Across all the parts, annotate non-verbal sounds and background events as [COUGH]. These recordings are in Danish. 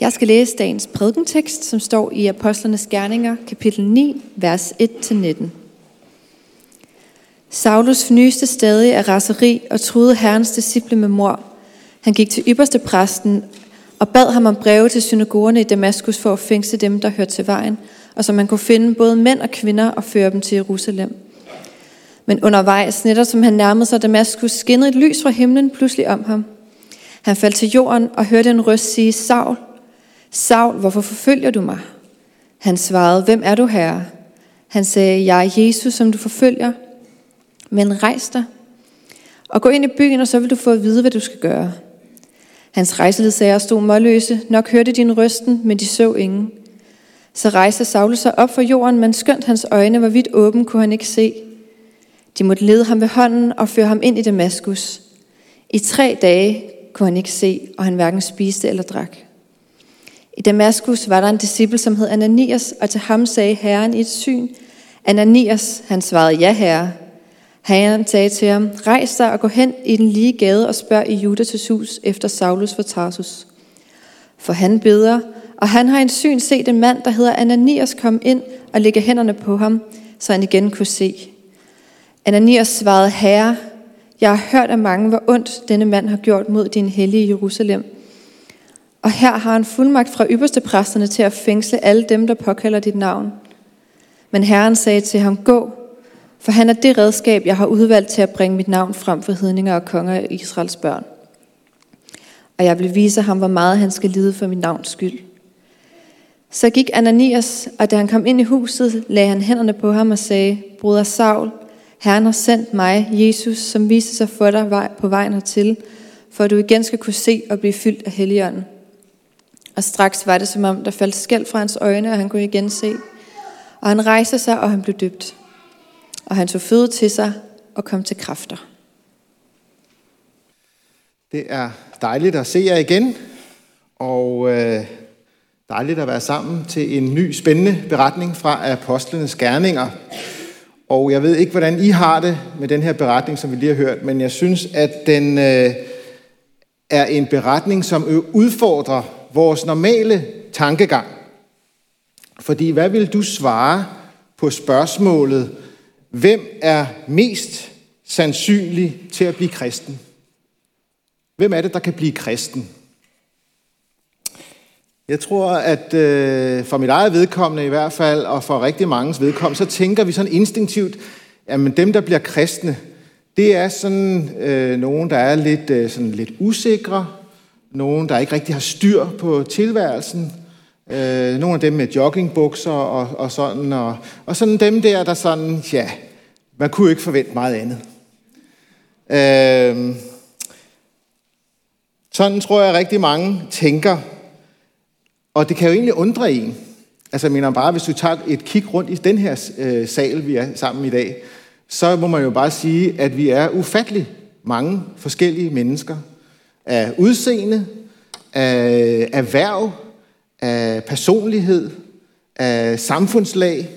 Jeg skal læse dagens prædikentekst, som står i Apostlenes Gerninger, kapitel 9, vers 1-19. Saulus fnyste stadig af raseri og truede herrens disciple med mor. Han gik til ypperste præsten og bad ham om breve til synagogerne i Damaskus for at fængsle dem, der hørte til vejen, og så man kunne finde både mænd og kvinder og føre dem til Jerusalem. Men undervejs, netop som han nærmede sig Damaskus, skinnede et lys fra himlen pludselig om ham. Han faldt til jorden og hørte en røst sige, Saul, Saul, hvorfor forfølger du mig? Han svarede, hvem er du herre? Han sagde, jeg er Jesus, som du forfølger. Men rejs dig og gå ind i byen, og så vil du få at vide, hvad du skal gøre. Hans rejseledsager stod målløse, nok hørte din røsten, men de så ingen. Så rejste Saul sig op fra jorden, men skønt hans øjne var vidt åben, kunne han ikke se. De måtte lede ham ved hånden og føre ham ind i Damaskus. I tre dage kunne han ikke se, og han hverken spiste eller drak. I Damaskus var der en disciple, som hed Ananias, og til ham sagde Herren i et syn, Ananias, han svarede, ja herre. Herren sagde til ham, rejs dig og gå hen i den lige gade og spørg i Judas hus efter Saulus for Tarsus. For han beder, og han har en syn set en mand, der hedder Ananias, komme ind og lægge hænderne på ham, så han igen kunne se. Ananias svarede, Herre, jeg har hørt af mange, hvor ondt denne mand har gjort mod din hellige Jerusalem. Og her har han fuldmagt fra ypperste præsterne til at fængsle alle dem, der påkalder dit navn. Men Herren sagde til ham, gå, for han er det redskab, jeg har udvalgt til at bringe mit navn frem for hedninger og konger af Israels børn. Og jeg vil vise ham, hvor meget han skal lide for mit navns skyld. Så gik Ananias, og da han kom ind i huset, lagde han hænderne på ham og sagde, Bruder Saul, Herren har sendt mig, Jesus, som viste sig for dig på vejen hertil, for at du igen skal kunne se og blive fyldt af Helligånden. Og straks var det som om, der faldt skæld fra hans øjne, og han kunne igen se. Og han rejste sig, og han blev dybt. Og han tog føde til sig og kom til kræfter. Det er dejligt at se jer igen, og øh, dejligt at være sammen til en ny spændende beretning fra Apostlenes Gerninger. Og jeg ved ikke, hvordan I har det med den her beretning, som vi lige har hørt, men jeg synes, at den øh, er en beretning, som udfordrer vores normale tankegang. Fordi hvad vil du svare på spørgsmålet, hvem er mest sandsynlig til at blive kristen? Hvem er det, der kan blive kristen? Jeg tror, at øh, for mit eget vedkommende i hvert fald, og for rigtig mange vedkommende, så tænker vi sådan instinktivt, at dem, der bliver kristne, det er sådan øh, nogen, der er lidt, øh, sådan lidt usikre, nogen, der ikke rigtig har styr på tilværelsen, øh, nogle af dem med joggingbukser og, og sådan, og, og sådan dem der, der sådan, ja, man kunne ikke forvente meget andet. Øh, sådan tror jeg rigtig mange tænker, og det kan jo egentlig undre en. Altså jeg mener bare, hvis du tager et kig rundt i den her øh, sal, vi er sammen i dag, så må man jo bare sige, at vi er ufattelig mange forskellige mennesker. Af udseende, af erhverv, af personlighed, af samfundslag.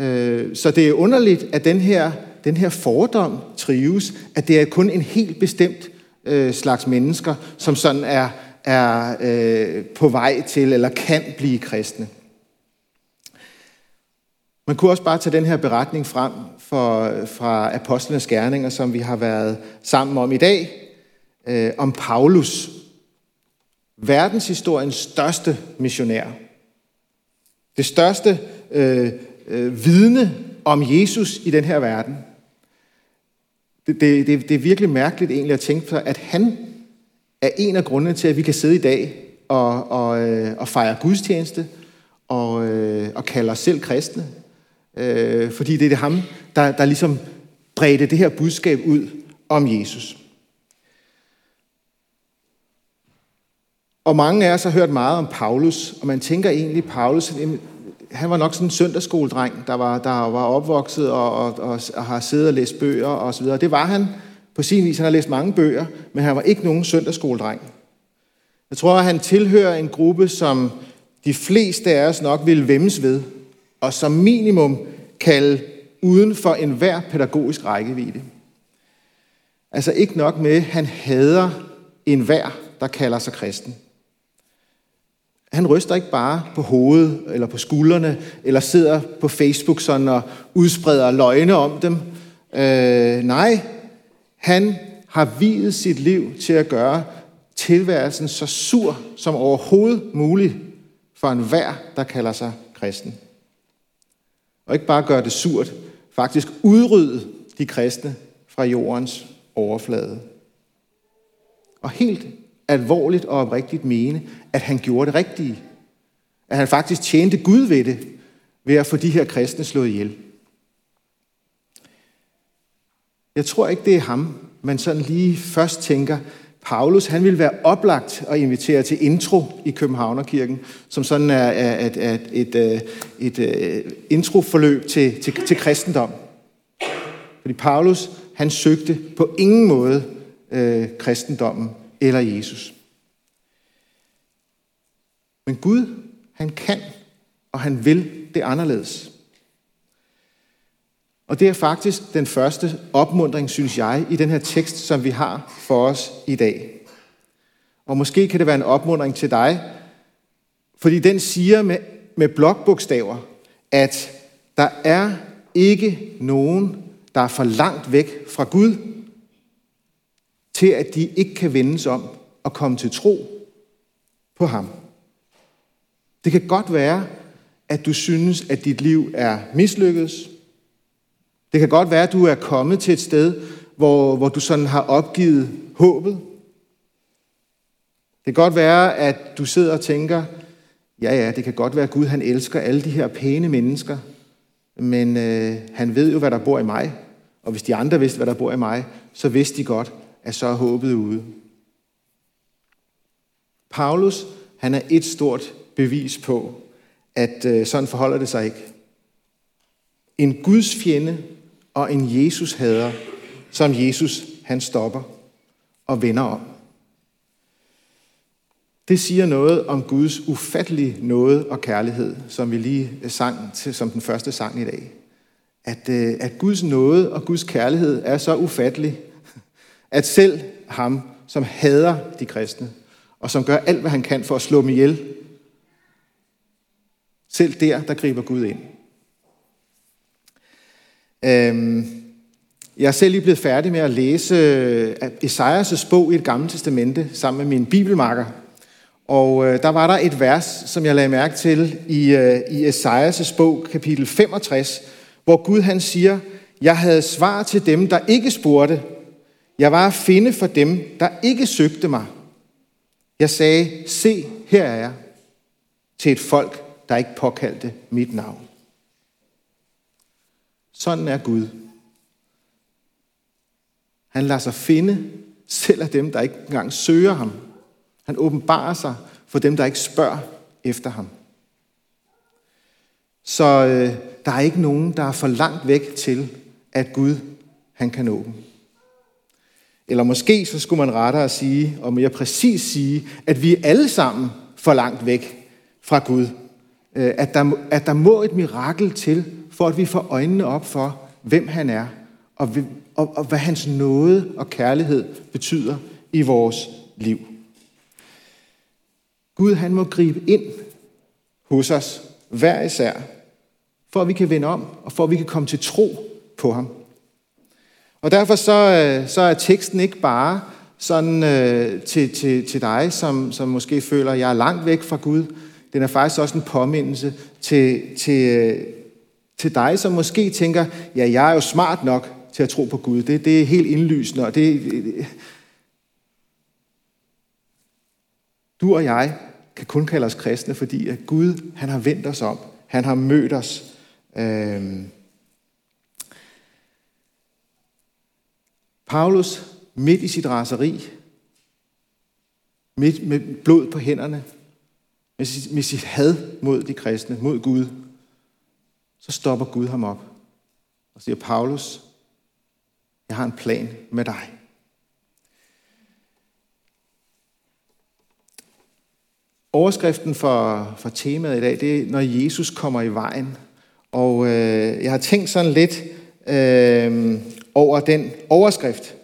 Øh, så det er underligt, at den her, den her fordom trives, at det er kun en helt bestemt øh, slags mennesker, som sådan er er øh, på vej til eller kan blive kristne. Man kunne også bare tage den her beretning frem for, fra Apostlenes Gerninger, som vi har været sammen om i dag, øh, om Paulus, verdenshistoriens største missionær. Det største øh, øh, vidne om Jesus i den her verden. Det, det, det, det er virkelig mærkeligt egentlig at tænke på, at han er en af grundene til, at vi kan sidde i dag og, og, øh, og fejre gudstjeneste og, øh, og kalde os selv kristne. Øh, fordi det er det ham, der, der ligesom bredte det her budskab ud om Jesus. Og mange af os har hørt meget om Paulus, og man tænker egentlig, at Paulus han var nok sådan en søndagsskoledreng, der var, der var opvokset og, og, og, og har siddet og læst bøger og så videre. Det var han på sin vis. Han har læst mange bøger, men han var ikke nogen søndagsskoledreng. Jeg tror, at han tilhører en gruppe, som de fleste af os nok vil vemmes ved, og som minimum kalde uden for enhver pædagogisk rækkevidde. Altså ikke nok med, at han hader enhver, der kalder sig kristen. Han ryster ikke bare på hovedet eller på skuldrene, eller sidder på Facebook sådan og udspreder løgne om dem. Øh, nej, han har videt sit liv til at gøre tilværelsen så sur som overhovedet muligt for enhver, der kalder sig kristen. Og ikke bare gøre det surt, faktisk udrydde de kristne fra jordens overflade. Og helt alvorligt og oprigtigt mene, at han gjorde det rigtige. At han faktisk tjente Gud ved det, ved at få de her kristne slået ihjel. Jeg tror ikke, det er ham, man sådan lige først tænker, Paulus, han ville være oplagt at invitere til intro i Københavnerkirken, som sådan er, er, et, et, øh, et, et, et, et introforløb til, til, til kristendom. Fordi Paulus, han søgte på ingen måde øh, kristendommen eller Jesus. Men Gud, han kan, og han vil det anderledes. Og det er faktisk den første opmundring, synes jeg, i den her tekst, som vi har for os i dag. Og måske kan det være en opmundring til dig, fordi den siger med, med blokbogstaver, at der er ikke nogen, der er for langt væk fra Gud, til at de ikke kan vendes om og komme til tro på ham. Det kan godt være, at du synes, at dit liv er mislykkedes, det kan godt være, at du er kommet til et sted, hvor, hvor du sådan har opgivet håbet. Det kan godt være, at du sidder og tænker, ja ja, det kan godt være, at Gud han elsker alle de her pæne mennesker, men øh, han ved jo, hvad der bor i mig. Og hvis de andre vidste, hvad der bor i mig, så vidste de godt, at så er håbet ude. Paulus, han er et stort bevis på, at øh, sådan forholder det sig ikke. En Guds fjende og en Jesus hader, som Jesus han stopper og vender om. Det siger noget om Guds ufattelige nåde og kærlighed, som vi lige øh, sang til som den første sang i dag. At, øh, at Guds nåde og Guds kærlighed er så ufattelig, at selv ham, som hader de kristne, og som gør alt, hvad han kan for at slå dem ihjel, selv der, der griber Gud ind. Øhm, jeg er selv lige blevet færdig med at læse øh, Esajas' bog i et gamle testamente sammen med min bibelmarker. Og øh, der var der et vers, som jeg lagde mærke til i, øh, i Esajas' bog, kapitel 65, hvor Gud han siger, jeg havde svar til dem, der ikke spurgte. Jeg var at finde for dem, der ikke søgte mig. Jeg sagde, se, her er jeg, til et folk, der ikke påkaldte mit navn. Sådan er Gud. Han lader sig finde selv af dem, der ikke engang søger ham. Han åbenbarer sig for dem, der ikke spørger efter ham. Så øh, der er ikke nogen, der er for langt væk til, at Gud han kan nå dem. Eller måske så skulle man rettere sige, og mere præcis sige, at vi er alle sammen for langt væk fra Gud. Øh, at der, at der må et mirakel til, for at vi får øjnene op for, hvem han er, og, og, og hvad hans nåde og kærlighed betyder i vores liv. Gud han må gribe ind hos os, hver især, for at vi kan vende om, og for at vi kan komme til tro på ham. Og derfor så, øh, så er teksten ikke bare sådan øh, til, til, til dig, som, som måske føler, at jeg er langt væk fra Gud. Den er faktisk også en påmindelse til, til, øh, til dig, som måske tænker, ja, jeg er jo smart nok til at tro på Gud. Det, det er helt indlysende, og det, det, du og jeg kan kun kalde os kristne, fordi at Gud, han har vendt os om. Han har mødt os. Øh, Paulus, midt i sit raseri, midt med blod på hænderne, med sit, med sit had mod de kristne, mod Gud, så stopper Gud ham op og siger, Paulus, jeg har en plan med dig. Overskriften for, for temaet i dag, det er, når Jesus kommer i vejen. Og øh, jeg har tænkt sådan lidt øh, over den overskrift.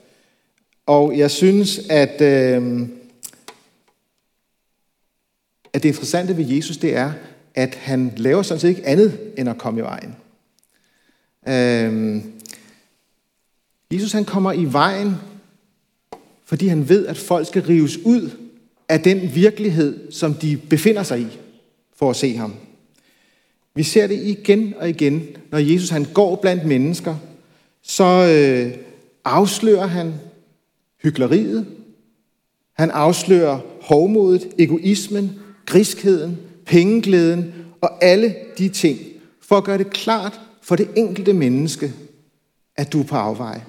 Og jeg synes, at øh, at det interessante ved Jesus, det er, at han laver sådan set ikke andet end at komme i vejen. Øh, Jesus han kommer i vejen, fordi han ved, at folk skal rives ud af den virkelighed, som de befinder sig i, for at se ham. Vi ser det igen og igen, når Jesus han går blandt mennesker, så øh, afslører han hyggeleriet, han afslører hovmodet, egoismen, griskheden, pengeglæden og alle de ting, for at gøre det klart for det enkelte menneske, at du er på afveje.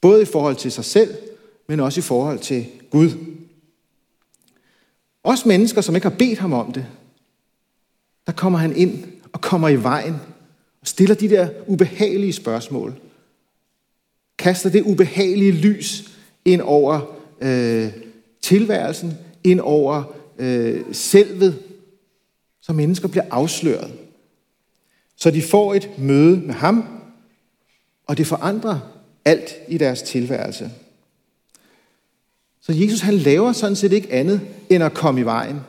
Både i forhold til sig selv, men også i forhold til Gud. Også mennesker, som ikke har bedt ham om det, der kommer han ind og kommer i vejen og stiller de der ubehagelige spørgsmål. Kaster det ubehagelige lys ind over øh, tilværelsen, ind over øh, selvet, så mennesker bliver afsløret. Så de får et møde med ham, og det forandrer alt i deres tilværelse. Så Jesus han laver sådan set ikke andet end at komme i vejen.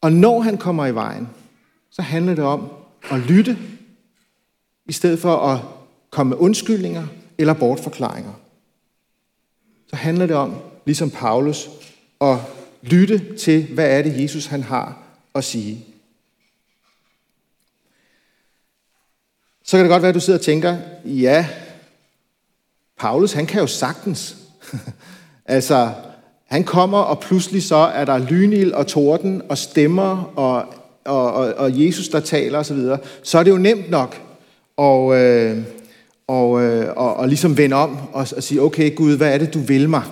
Og når han kommer i vejen, så handler det om at lytte, i stedet for at komme med undskyldninger eller bortforklaringer. Så handler det om, ligesom Paulus, at lytte til, hvad er det, Jesus han har at sige. Så kan det godt være, at du sidder og tænker, ja, Paulus, han kan jo sagtens. [LAUGHS] altså, han kommer, og pludselig så er der lynild og torden og stemmer og, og, og, og Jesus, der taler osv. Så, videre. så er det jo nemt nok og, øh, og, øh, og, og ligesom vende om og, og sige, okay Gud, hvad er det, du vil mig?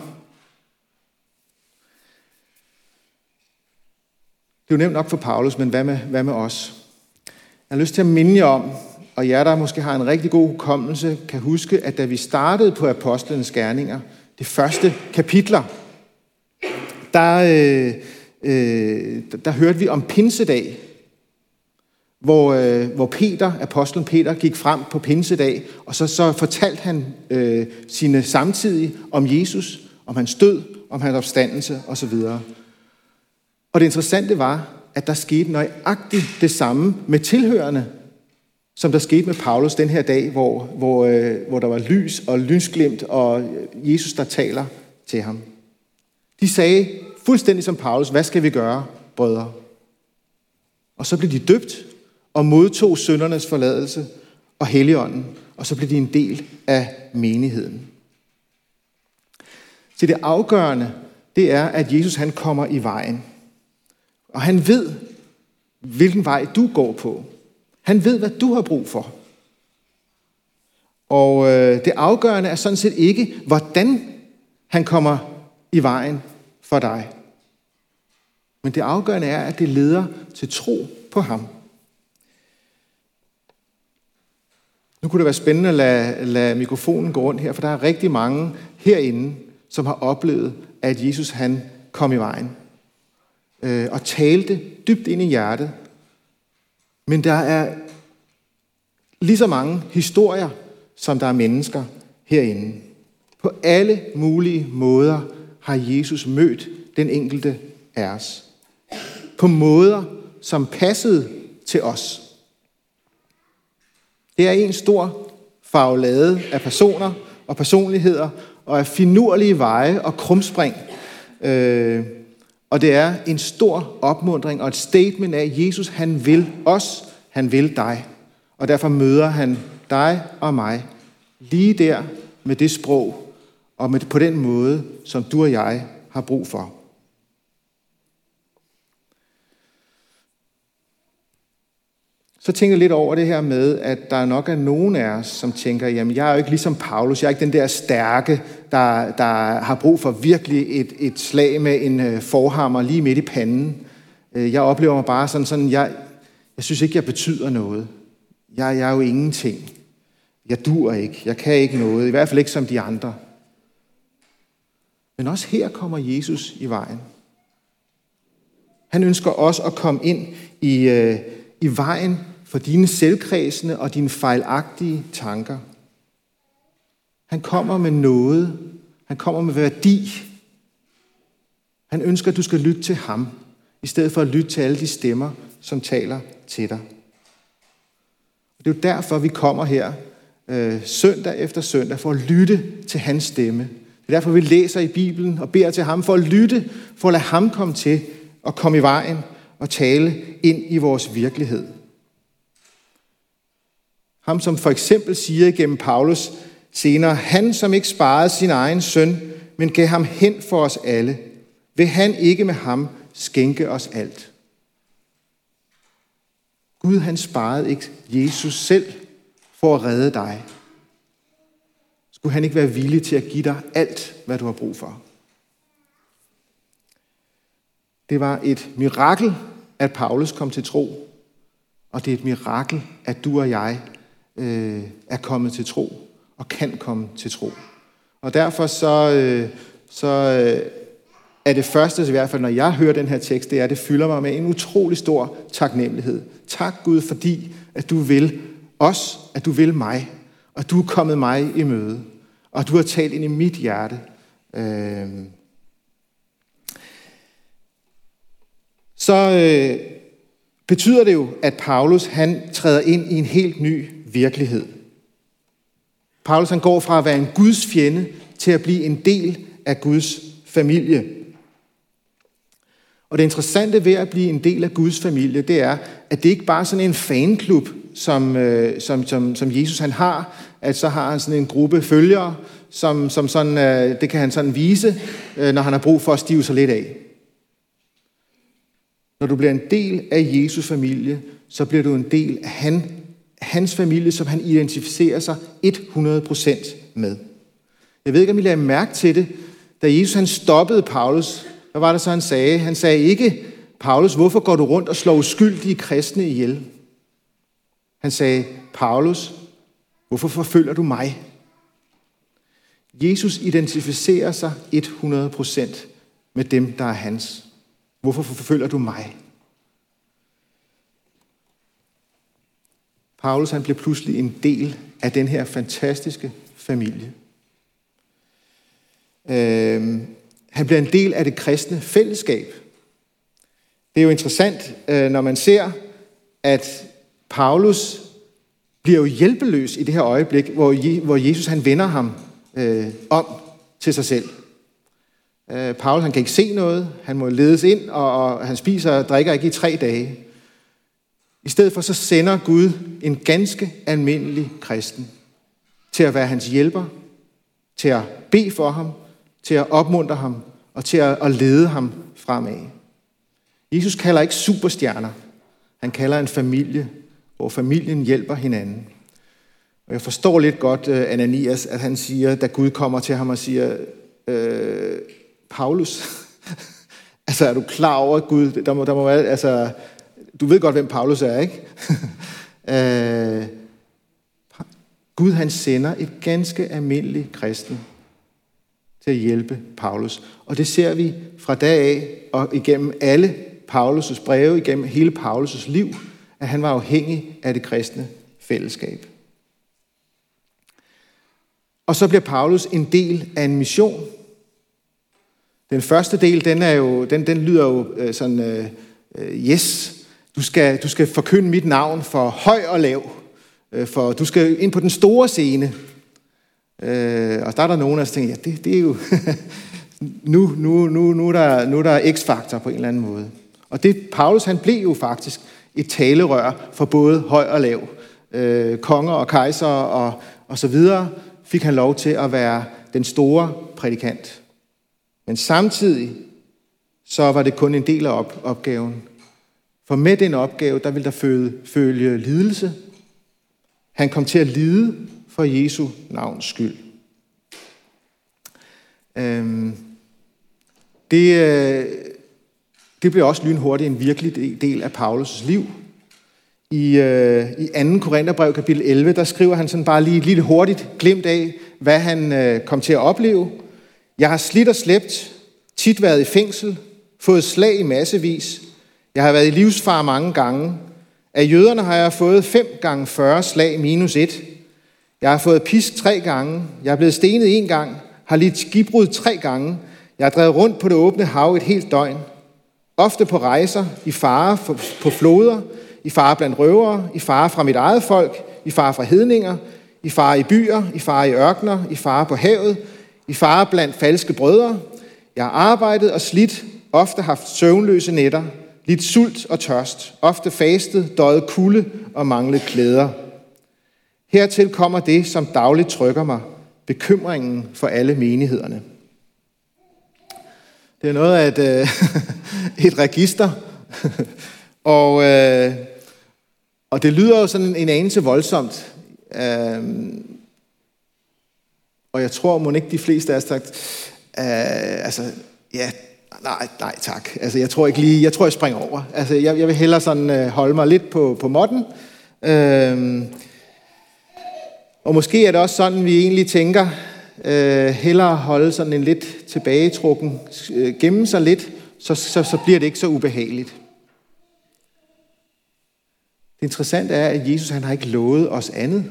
Det er jo nemt nok for Paulus, men hvad med, hvad med os? Jeg har lyst til at minde jer om, og jer, der måske har en rigtig god hukommelse, kan huske, at da vi startede på Apostlenes Gerninger, det første kapitler, der, øh, øh, der, der hørte vi om Pinsedag, hvor, øh, hvor Peter, apostlen Peter, gik frem på Pinsedag, og så, så fortalte han øh, sine samtidige om Jesus, om hans død, om hans opstandelse osv. Og det interessante var, at der skete nøjagtigt det samme med tilhørende, som der skete med Paulus den her dag, hvor, hvor, øh, hvor der var lys og lysglimt, og Jesus, der taler til ham. De sagde fuldstændig som Paulus, hvad skal vi gøre, brødre? Og så blev de døbt og modtog søndernes forladelse og helligånden, og så blev de en del af menigheden. Så det afgørende, det er, at Jesus han kommer i vejen. Og han ved, hvilken vej du går på. Han ved, hvad du har brug for. Og øh, det afgørende er sådan set ikke, hvordan han kommer i vejen for dig. Men det afgørende er, at det leder til tro på ham. Nu kunne det være spændende at lade, lade mikrofonen gå rundt her, for der er rigtig mange herinde, som har oplevet, at Jesus han kom i vejen øh, og talte dybt ind i hjertet. Men der er lige så mange historier, som der er mennesker herinde. På alle mulige måder har Jesus mødt den enkelte af os. På måder, som passede til os. Det er en stor farvelade af personer og personligheder og af finurlige veje og krumspring. Øh, og det er en stor opmundring og et statement af, at Jesus han vil os, han vil dig. Og derfor møder han dig og mig lige der med det sprog og med, på den måde, som du og jeg har brug for. Så tænker jeg lidt over det her med, at der nok er nogen af os, som tænker, jamen jeg er jo ikke ligesom Paulus, jeg er ikke den der stærke, der, der har brug for virkelig et, et slag med en øh, forhammer lige midt i panden. Øh, jeg oplever mig bare sådan, sådan jeg, jeg synes ikke, jeg betyder noget. Jeg, jeg er jo ingenting. Jeg dur ikke. Jeg kan ikke noget. I hvert fald ikke som de andre. Men også her kommer Jesus i vejen. Han ønsker også at komme ind i, øh, i vejen for dine selvkredsende og dine fejlagtige tanker. Han kommer med noget. Han kommer med værdi. Han ønsker, at du skal lytte til ham, i stedet for at lytte til alle de stemmer, som taler til dig. Det er jo derfor, vi kommer her øh, søndag efter søndag, for at lytte til hans stemme. Det er derfor, vi læser i Bibelen og beder til ham for at lytte, for at lade ham komme til og komme i vejen og tale ind i vores virkelighed. Ham, som for eksempel siger igennem Paulus senere, han som ikke sparede sin egen søn, men gav ham hen for os alle, vil han ikke med ham skænke os alt. Gud han sparede ikke Jesus selv for at redde dig. Skulle han ikke være villig til at give dig alt, hvad du har brug for? Det var et mirakel, at Paulus kom til tro, og det er et mirakel, at du og jeg øh, er kommet til tro og kan komme til tro. Og derfor så, øh, så øh, er det første, i hvert fald når jeg hører den her tekst, det er, at det fylder mig med en utrolig stor taknemmelighed. Tak Gud, fordi at du vil os, at du vil mig, og du er kommet mig i møde, og du har talt ind i mit hjerte. Øh, så øh, betyder det jo, at Paulus han træder ind i en helt ny virkelighed. Paulus han går fra at være en Guds fjende til at blive en del af Guds familie. Og det interessante ved at blive en del af Guds familie, det er, at det ikke bare er sådan en fanklub, som, øh, som, som, som Jesus han har, at så har han sådan en gruppe følgere, som, som sådan, øh, det kan han sådan vise, øh, når han har brug for at stive sig lidt af. Når du bliver en del af Jesus familie, så bliver du en del af han, hans familie, som han identificerer sig 100% med. Jeg ved ikke, om I lagde mærke til det, da Jesus han stoppede Paulus hvad var det så, han sagde? Han sagde ikke, Paulus, hvorfor går du rundt og slår uskyldige kristne ihjel? Han sagde, Paulus, hvorfor forfølger du mig? Jesus identificerer sig 100% med dem, der er hans. Hvorfor forfølger du mig? Paulus han blev pludselig en del af den her fantastiske familie. Øhm, han bliver en del af det kristne fællesskab. Det er jo interessant, øh, når man ser, at Paulus bliver jo hjælpeløs i det her øjeblik, hvor Jesus han vender ham øh, om til sig selv. Øh, Paulus han kan ikke se noget, han må ledes ind, og, og han spiser og drikker ikke i tre dage. I stedet for så sender Gud en ganske almindelig kristen til at være hans hjælper, til at bede for ham, til at opmuntre ham og til at lede ham fremad. Jesus kalder ikke superstjerner. Han kalder en familie, hvor familien hjælper hinanden. Og jeg forstår lidt godt uh, Ananias, at han siger, da Gud kommer til ham og siger, øh, Paulus, [LAUGHS] altså er du klar over, at Gud, der må, der må være, altså, du ved godt, hvem Paulus er, ikke? uh, [LAUGHS] Gud han sender et ganske almindeligt kristen til at hjælpe Paulus. Og det ser vi fra dag af og igennem alle Paulus' breve, igennem hele Paulus' liv, at han var afhængig af det kristne fællesskab. Og så bliver Paulus en del af en mission. Den første del, den, er jo, den, den lyder jo øh, sådan, øh, øh yes, du skal, du skal forkynde mit navn for høj og lav, øh, for du skal ind på den store scene, Øh, og der er der nogen, der tænker, ja, det, det er jo, [LAUGHS] nu, nu, nu, nu, er der, nu er der x-faktor på en eller anden måde. Og det, Paulus han blev jo faktisk et talerør for både høj og lav. Øh, konger og kejser og, og så videre fik han lov til at være den store prædikant. Men samtidig så var det kun en del af op, opgaven. For med den opgave, der vil der følge, følge lidelse. Han kom til at lide for Jesu navns skyld. Øhm, det, øh, det blev også lynhurtigt en virkelig del af Paulus' liv. I, øh, I 2. Korintherbrev kapitel 11, der skriver han sådan bare lige et lille hurtigt glimt af, hvad han øh, kom til at opleve. Jeg har slidt og slæbt, tit været i fængsel, fået slag i massevis. Jeg har været i livsfar mange gange. Af jøderne har jeg fået 5 gange 40 slag minus 1. Jeg har fået pisk tre gange. Jeg er blevet stenet en gang. Har lidt skibbrud tre gange. Jeg har drevet rundt på det åbne hav et helt døgn. Ofte på rejser, i fare på floder, i fare blandt røvere, i fare fra mit eget folk, i fare fra hedninger, i fare i byer, i fare i ørkner, i fare på havet, i fare blandt falske brødre. Jeg har arbejdet og slidt, ofte haft søvnløse nætter, lidt sult og tørst, ofte fastet, døjet kulde og manglet klæder. Hertil kommer det, som dagligt trykker mig, bekymringen for alle menighederne. Det er noget af et, øh, [LAUGHS] et register, [LAUGHS] og, øh, og det lyder jo sådan en anelse voldsomt. Øh, og jeg tror, må ikke de fleste af os sagt, øh, altså, ja, nej, nej tak. Altså, jeg tror ikke lige, jeg tror, jeg springer over. Altså, jeg, jeg vil hellere sådan øh, holde mig lidt på, på modden. Øhm, og måske er det også sådan, vi egentlig tænker, øh, hellere holde sådan en lidt tilbagetrukken, øh, gemme sig lidt, så, så, så bliver det ikke så ubehageligt. Det interessante er, at Jesus han har ikke lovet os andet,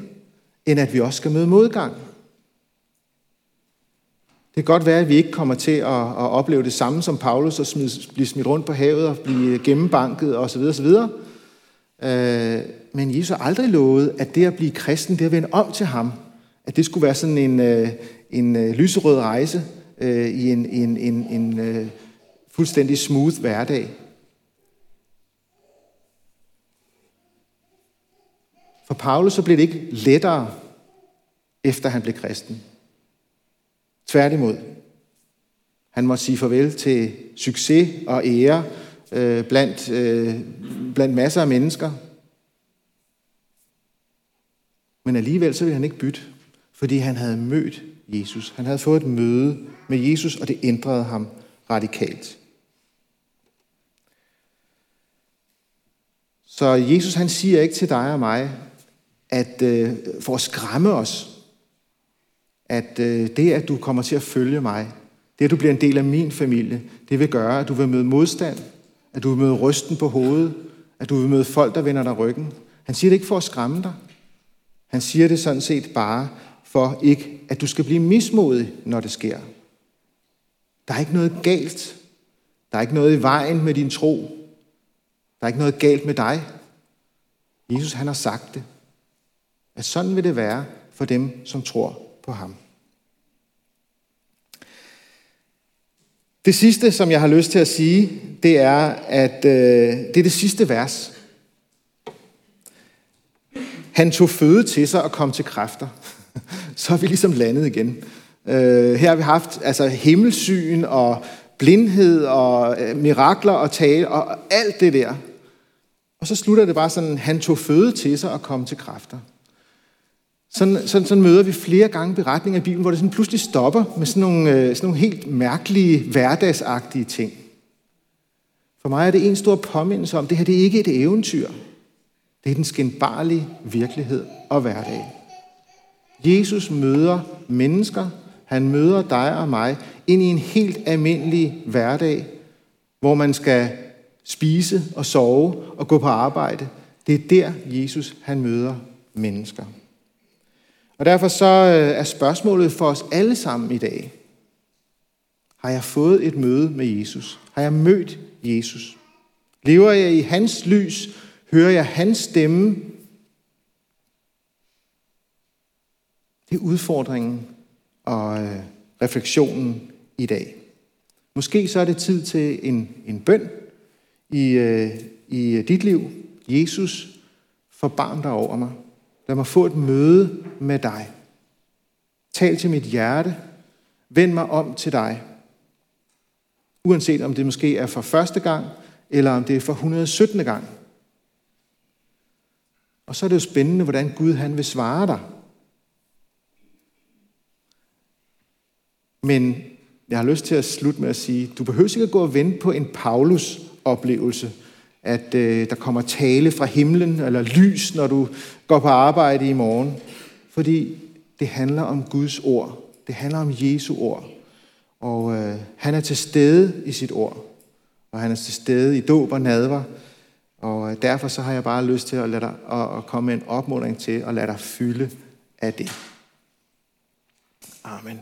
end at vi også skal møde modgang. Det kan godt være, at vi ikke kommer til at, at opleve det samme som Paulus, og smid, blive smidt rundt på havet og blive gennembanket osv. osv. Øh, men Jesus har aldrig lovet, at det at blive kristen, det at vende om til ham, at det skulle være sådan en, øh, en øh, lyserød rejse øh, i en, en, en, en øh, fuldstændig smooth hverdag. For Paulus så blev det ikke lettere, efter han blev kristen. Tværtimod. Han må sige farvel til succes og ære øh, blandt, øh, blandt masser af mennesker. Men alligevel så ville han ikke bytte, fordi han havde mødt Jesus. Han havde fået et møde med Jesus, og det ændrede ham radikalt. Så Jesus han siger ikke til dig og mig, at øh, for at skræmme os, at øh, det, at du kommer til at følge mig, det, at du bliver en del af min familie, det vil gøre, at du vil møde modstand, at du vil møde rysten på hovedet, at du vil møde folk, der vender dig ryggen. Han siger det ikke for at skræmme dig. Han siger det sådan set bare for ikke, at du skal blive mismodig, når det sker. Der er ikke noget galt. Der er ikke noget i vejen med din tro. Der er ikke noget galt med dig. Jesus han har sagt det. At sådan vil det være for dem, som tror på ham. Det sidste, som jeg har lyst til at sige, det er, at øh, det er det sidste vers. Han tog føde til sig og kom til kræfter. [LAUGHS] Så er vi ligesom landet igen. Øh, her har vi haft altså, himmelsyn og blindhed og øh, mirakler og tale og alt det der. Og så slutter det bare sådan, han tog føde til sig og kom til kræfter. Sådan, sådan, sådan møder vi flere gange beretninger i Bibelen, hvor det sådan pludselig stopper med sådan nogle, øh, sådan nogle helt mærkelige, hverdagsagtige ting. For mig er det en stor påmindelse om, at det her det er ikke et eventyr. Det er den skinbarlige virkelighed og hverdag. Jesus møder mennesker, han møder dig og mig ind i en helt almindelig hverdag, hvor man skal spise og sove og gå på arbejde. Det er der, Jesus han møder mennesker. Og derfor så øh, er spørgsmålet for os alle sammen i dag, har jeg fået et møde med Jesus? Har jeg mødt Jesus? Lever jeg i hans lys? Hører jeg hans stemme? Det er udfordringen og øh, refleksionen i dag. Måske så er det tid til en, en bøn i, øh, i dit liv. Jesus, forbarm dig over mig. Lad mig få et møde med dig. Tal til mit hjerte. Vend mig om til dig. Uanset om det måske er for første gang, eller om det er for 117. gang. Og så er det jo spændende, hvordan Gud han vil svare dig. Men jeg har lyst til at slutte med at sige, du behøver ikke at gå og vente på en Paulus-oplevelse, at øh, der kommer tale fra himlen eller lys, når du går på arbejde i morgen. Fordi det handler om Guds ord. Det handler om Jesu ord. Og øh, han er til stede i sit ord. Og han er til stede i dåb og nadver. Og øh, derfor så har jeg bare lyst til at, lade dig, at, at komme med en opmuntring til at lade dig fylde af det. Amen.